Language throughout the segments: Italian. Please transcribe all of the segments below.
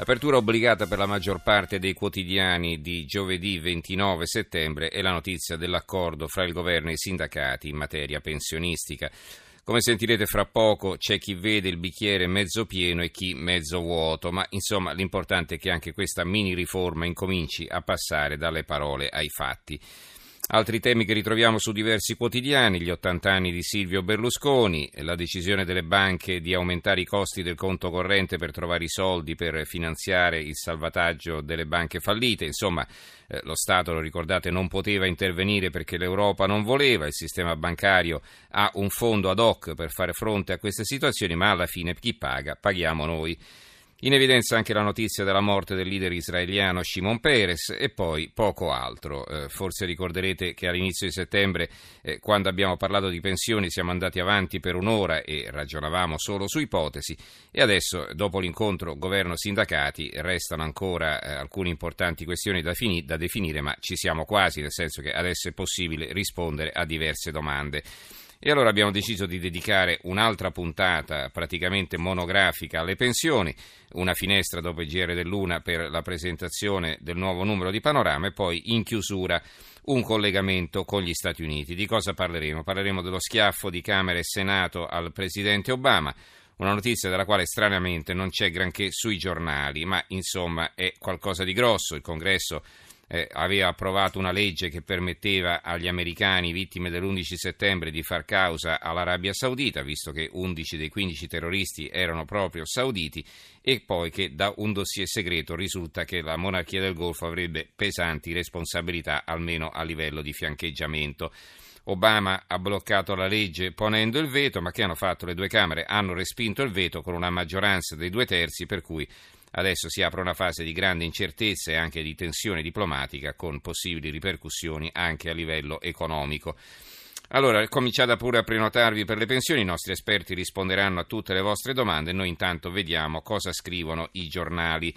Apertura obbligata per la maggior parte dei quotidiani di giovedì 29 settembre è la notizia dell'accordo fra il governo e i sindacati in materia pensionistica. Come sentirete fra poco c'è chi vede il bicchiere mezzo pieno e chi mezzo vuoto, ma insomma l'importante è che anche questa mini riforma incominci a passare dalle parole ai fatti. Altri temi che ritroviamo su diversi quotidiani, gli 80 anni di Silvio Berlusconi, la decisione delle banche di aumentare i costi del conto corrente per trovare i soldi per finanziare il salvataggio delle banche fallite, insomma eh, lo Stato, lo ricordate, non poteva intervenire perché l'Europa non voleva, il sistema bancario ha un fondo ad hoc per fare fronte a queste situazioni, ma alla fine chi paga? Paghiamo noi. In evidenza anche la notizia della morte del leader israeliano Shimon Peres e poi poco altro. Eh, forse ricorderete che all'inizio di settembre, eh, quando abbiamo parlato di pensioni, siamo andati avanti per un'ora e ragionavamo solo su ipotesi e adesso, dopo l'incontro governo-sindacati, restano ancora eh, alcune importanti questioni da, fini- da definire, ma ci siamo quasi, nel senso che adesso è possibile rispondere a diverse domande. E allora abbiamo deciso di dedicare un'altra puntata praticamente monografica alle pensioni, una finestra dopo il GR dell'Una per la presentazione del nuovo numero di Panorama e poi in chiusura un collegamento con gli Stati Uniti. Di cosa parleremo? Parleremo dello schiaffo di Camera e Senato al Presidente Obama. Una notizia della quale stranamente non c'è granché sui giornali, ma insomma è qualcosa di grosso. Il Congresso eh, aveva approvato una legge che permetteva agli americani vittime dell'11 settembre di far causa all'Arabia Saudita, visto che 11 dei 15 terroristi erano proprio sauditi, e poi che da un dossier segreto risulta che la monarchia del Golfo avrebbe pesanti responsabilità, almeno a livello di fiancheggiamento. Obama ha bloccato la legge ponendo il veto, ma che hanno fatto le due Camere? Hanno respinto il veto con una maggioranza dei due terzi, per cui Adesso si apre una fase di grande incertezza e anche di tensione diplomatica con possibili ripercussioni anche a livello economico. Allora, cominciate pure a prenotarvi per le pensioni, i nostri esperti risponderanno a tutte le vostre domande noi intanto vediamo cosa scrivono i giornali.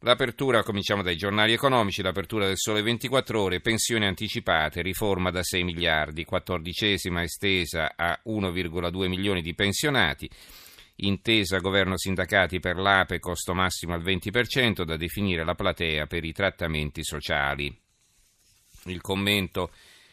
L'apertura, cominciamo dai giornali economici, l'apertura del Sole 24 ore, pensioni anticipate, riforma da 6 miliardi, quattordicesima estesa a 1,2 milioni di pensionati. Intesa governo-sindacati per l'APE, costo massimo al 20%, da definire la platea per i trattamenti sociali. Il commento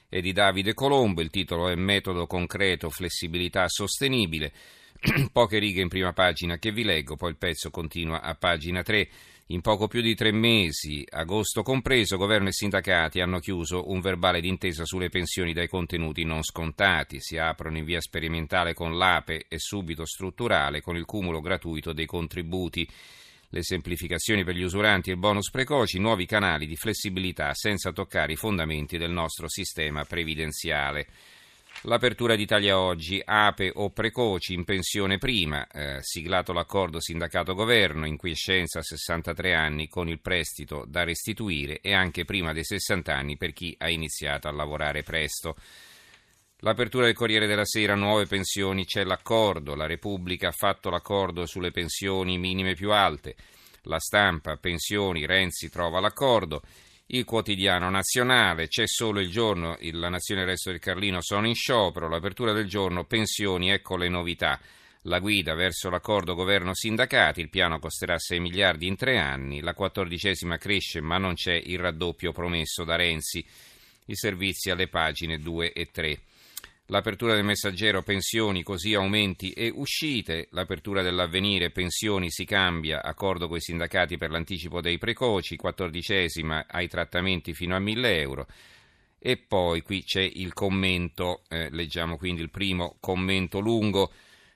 è di Davide Colombo, il titolo è Metodo concreto, flessibilità sostenibile. Poche righe in prima pagina che vi leggo, poi il pezzo continua a pagina 3. In poco più di tre mesi, agosto compreso, governo e sindacati hanno chiuso un verbale d'intesa sulle pensioni dai contenuti non scontati. Si aprono in via sperimentale con l'APE e subito strutturale con il cumulo gratuito dei contributi. Le semplificazioni per gli usuranti e il bonus precoci, nuovi canali di flessibilità senza toccare i fondamenti del nostro sistema previdenziale. L'apertura d'Italia oggi, ape o precoci in pensione prima, eh, siglato l'accordo sindacato-governo in quiescenza a 63 anni con il prestito da restituire e anche prima dei 60 anni per chi ha iniziato a lavorare presto. L'apertura del Corriere della Sera, nuove pensioni, c'è l'accordo, la Repubblica ha fatto l'accordo sulle pensioni minime più alte, la stampa, pensioni, Renzi trova l'accordo il quotidiano nazionale, c'è solo il giorno, la Nazione e il resto del Carlino sono in sciopero, l'apertura del giorno, pensioni, ecco le novità. La guida verso l'accordo governo-sindacati, il piano costerà 6 miliardi in tre anni, la quattordicesima cresce ma non c'è il raddoppio promesso da Renzi. I servizi alle pagine 2 e 3. L'apertura del messaggero pensioni, così aumenti e uscite. L'apertura dell'avvenire pensioni si cambia, accordo con i sindacati per l'anticipo dei precoci, quattordicesima ai trattamenti fino a 1000 euro. E poi qui c'è il commento, eh, leggiamo quindi il primo commento lungo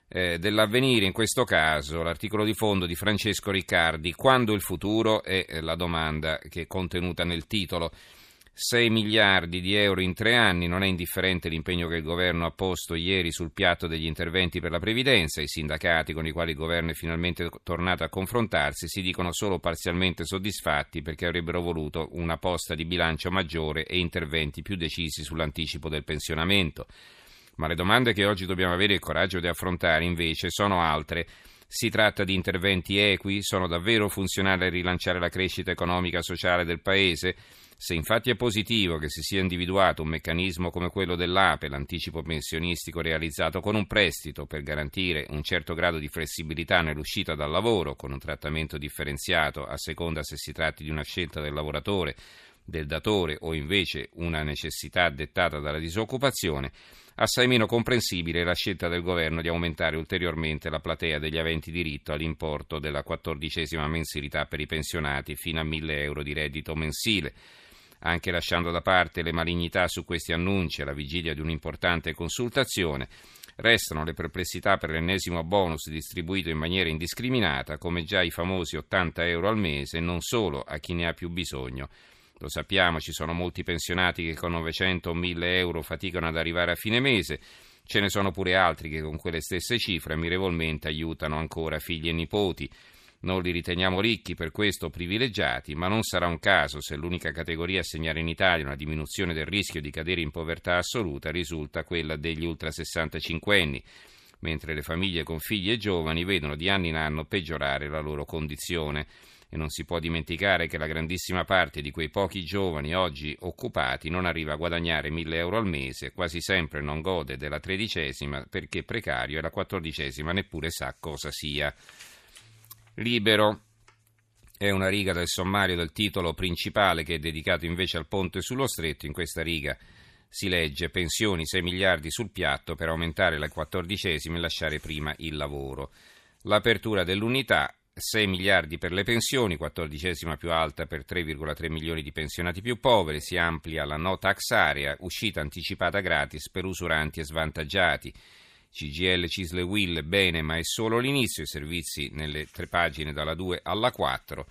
eh, dell'avvenire, in questo caso l'articolo di fondo di Francesco Riccardi, quando il futuro è la domanda che è contenuta nel titolo. 6 miliardi di euro in tre anni, non è indifferente l'impegno che il governo ha posto ieri sul piatto degli interventi per la previdenza. I sindacati con i quali il governo è finalmente tornato a confrontarsi si dicono solo parzialmente soddisfatti perché avrebbero voluto una posta di bilancio maggiore e interventi più decisi sull'anticipo del pensionamento. Ma le domande che oggi dobbiamo avere il coraggio di affrontare invece sono altre. Si tratta di interventi equi? Sono davvero funzionali a rilanciare la crescita economica e sociale del Paese? Se infatti è positivo che si sia individuato un meccanismo come quello dell'APE, l'anticipo pensionistico realizzato con un prestito per garantire un certo grado di flessibilità nell'uscita dal lavoro, con un trattamento differenziato a seconda se si tratti di una scelta del lavoratore, del datore o invece una necessità dettata dalla disoccupazione, assai meno comprensibile è la scelta del governo di aumentare ulteriormente la platea degli aventi diritto all'importo della quattordicesima mensilità per i pensionati fino a 1000 euro di reddito mensile anche lasciando da parte le malignità su questi annunci alla vigilia di un'importante consultazione, restano le perplessità per l'ennesimo bonus distribuito in maniera indiscriminata, come già i famosi 80 euro al mese, non solo a chi ne ha più bisogno. Lo sappiamo, ci sono molti pensionati che con 900 o 1000 euro faticano ad arrivare a fine mese, ce ne sono pure altri che con quelle stesse cifre ammirevolmente aiutano ancora figli e nipoti. Non li riteniamo ricchi, per questo privilegiati, ma non sarà un caso se l'unica categoria a segnare in Italia una diminuzione del rischio di cadere in povertà assoluta risulta quella degli ultra 65 anni, mentre le famiglie con figli e giovani vedono di anno in anno peggiorare la loro condizione. E non si può dimenticare che la grandissima parte di quei pochi giovani oggi occupati non arriva a guadagnare 1000 euro al mese, quasi sempre non gode della tredicesima perché precario e la quattordicesima neppure sa cosa sia. Libero è una riga del sommario del titolo principale che è dedicato invece al ponte sullo stretto. In questa riga si legge pensioni 6 miliardi sul piatto per aumentare la quattordicesima e lasciare prima il lavoro. L'apertura dell'unità 6 miliardi per le pensioni, quattordicesima più alta per 3,3 milioni di pensionati più poveri, si amplia la no tax area, uscita anticipata gratis per usuranti e svantaggiati. CGL, Cisle Will, bene, ma è solo l'inizio, i servizi nelle tre pagine dalla 2 alla 4.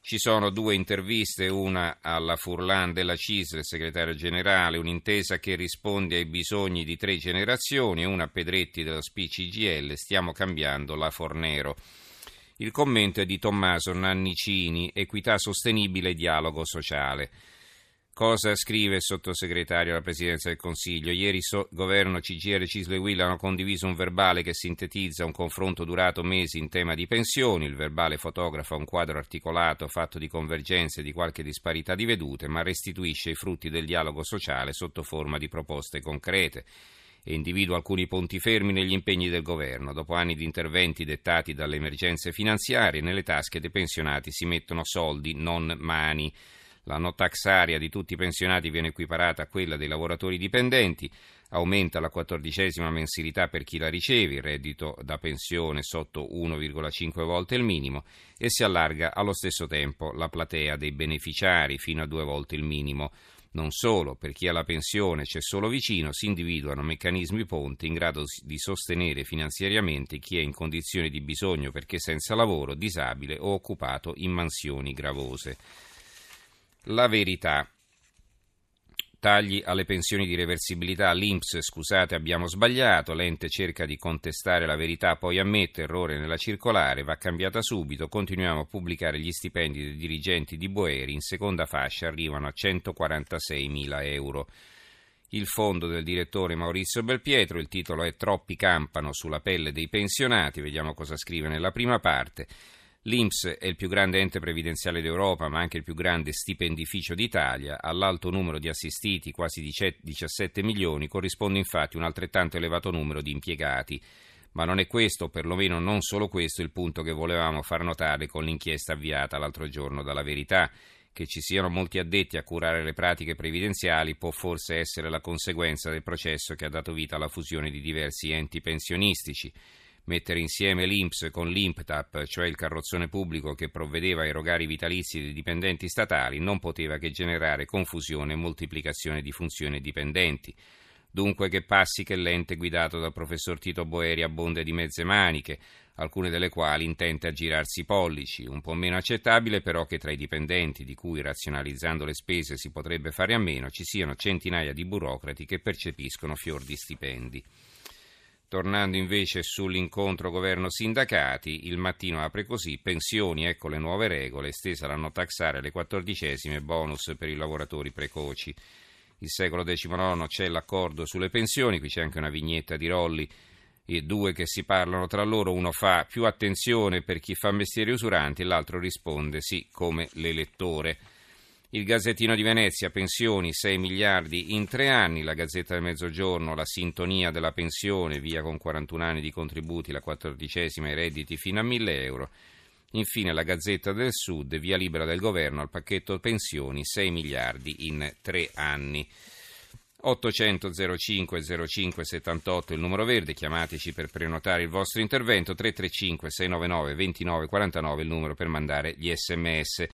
Ci sono due interviste, una alla Furlan della CISL, segretario generale, un'intesa che risponde ai bisogni di tre generazioni, e una a Pedretti dello SPCGL, stiamo cambiando la Fornero. Il commento è di Tommaso Nannicini, Equità sostenibile e dialogo sociale. Cosa scrive il sottosegretario alla Presidenza del Consiglio? Ieri il governo CGR Cisle Will hanno condiviso un verbale che sintetizza un confronto durato mesi in tema di pensioni. Il verbale fotografa un quadro articolato fatto di convergenze e di qualche disparità di vedute, ma restituisce i frutti del dialogo sociale sotto forma di proposte concrete e individua alcuni punti fermi negli impegni del governo. Dopo anni di interventi dettati dalle emergenze finanziarie, nelle tasche dei pensionati si mettono soldi, non mani. La no tax area di tutti i pensionati viene equiparata a quella dei lavoratori dipendenti, aumenta la quattordicesima mensilità per chi la riceve, il reddito da pensione sotto 1,5 volte il minimo e si allarga allo stesso tempo la platea dei beneficiari fino a due volte il minimo. Non solo, per chi ha la pensione c'è solo vicino, si individuano meccanismi ponti in grado di sostenere finanziariamente chi è in condizioni di bisogno perché senza lavoro, disabile o occupato in mansioni gravose. La verità. Tagli alle pensioni di reversibilità. L'Inps, scusate, abbiamo sbagliato. L'ente cerca di contestare la verità, poi ammette errore nella circolare, va cambiata subito. Continuiamo a pubblicare gli stipendi dei dirigenti di Boeri. In seconda fascia arrivano a 146 mila euro. Il fondo del direttore Maurizio Belpietro, il titolo è Troppi campano sulla pelle dei pensionati. Vediamo cosa scrive nella prima parte. L'INPS è il più grande ente previdenziale d'Europa, ma anche il più grande stipendificio d'Italia. All'alto numero di assistiti, quasi 17 milioni, corrisponde infatti un altrettanto elevato numero di impiegati. Ma non è questo, perlomeno non solo questo, il punto che volevamo far notare con l'inchiesta avviata l'altro giorno dalla Verità. Che ci siano molti addetti a curare le pratiche previdenziali può forse essere la conseguenza del processo che ha dato vita alla fusione di diversi enti pensionistici mettere insieme l'INPS con l'IMPTAP, cioè il carrozzone pubblico che provvedeva a erogare i vitalizi dei dipendenti statali, non poteva che generare confusione e moltiplicazione di funzioni dipendenti. Dunque che passi che l'ente guidato dal professor Tito Boeri abbonde di mezze maniche, alcune delle quali intente a girarsi i pollici. Un po' meno accettabile però che tra i dipendenti, di cui razionalizzando le spese si potrebbe fare a meno, ci siano centinaia di burocrati che percepiscono fior di stipendi. Tornando invece sull'incontro governo-sindacati, il mattino apre così, pensioni, ecco le nuove regole, estesa la no taxare alle quattordicesime, bonus per i lavoratori precoci il secolo XIX c'è l'accordo sulle pensioni, qui c'è anche una vignetta di Rolli, i due che si parlano tra loro, uno fa più attenzione per chi fa mestieri usuranti e l'altro risponde sì come l'elettore. Il Gazzettino di Venezia, pensioni 6 miliardi in tre anni, la Gazzetta del Mezzogiorno, la sintonia della pensione, via con 41 anni di contributi, la quattordicesima i redditi fino a 1000 euro. Infine la Gazzetta del Sud, via libera del governo al pacchetto pensioni 6 miliardi in tre anni. 800 05 05 78 il numero verde, chiamateci per prenotare il vostro intervento, 335 699 29 49 il numero per mandare gli sms.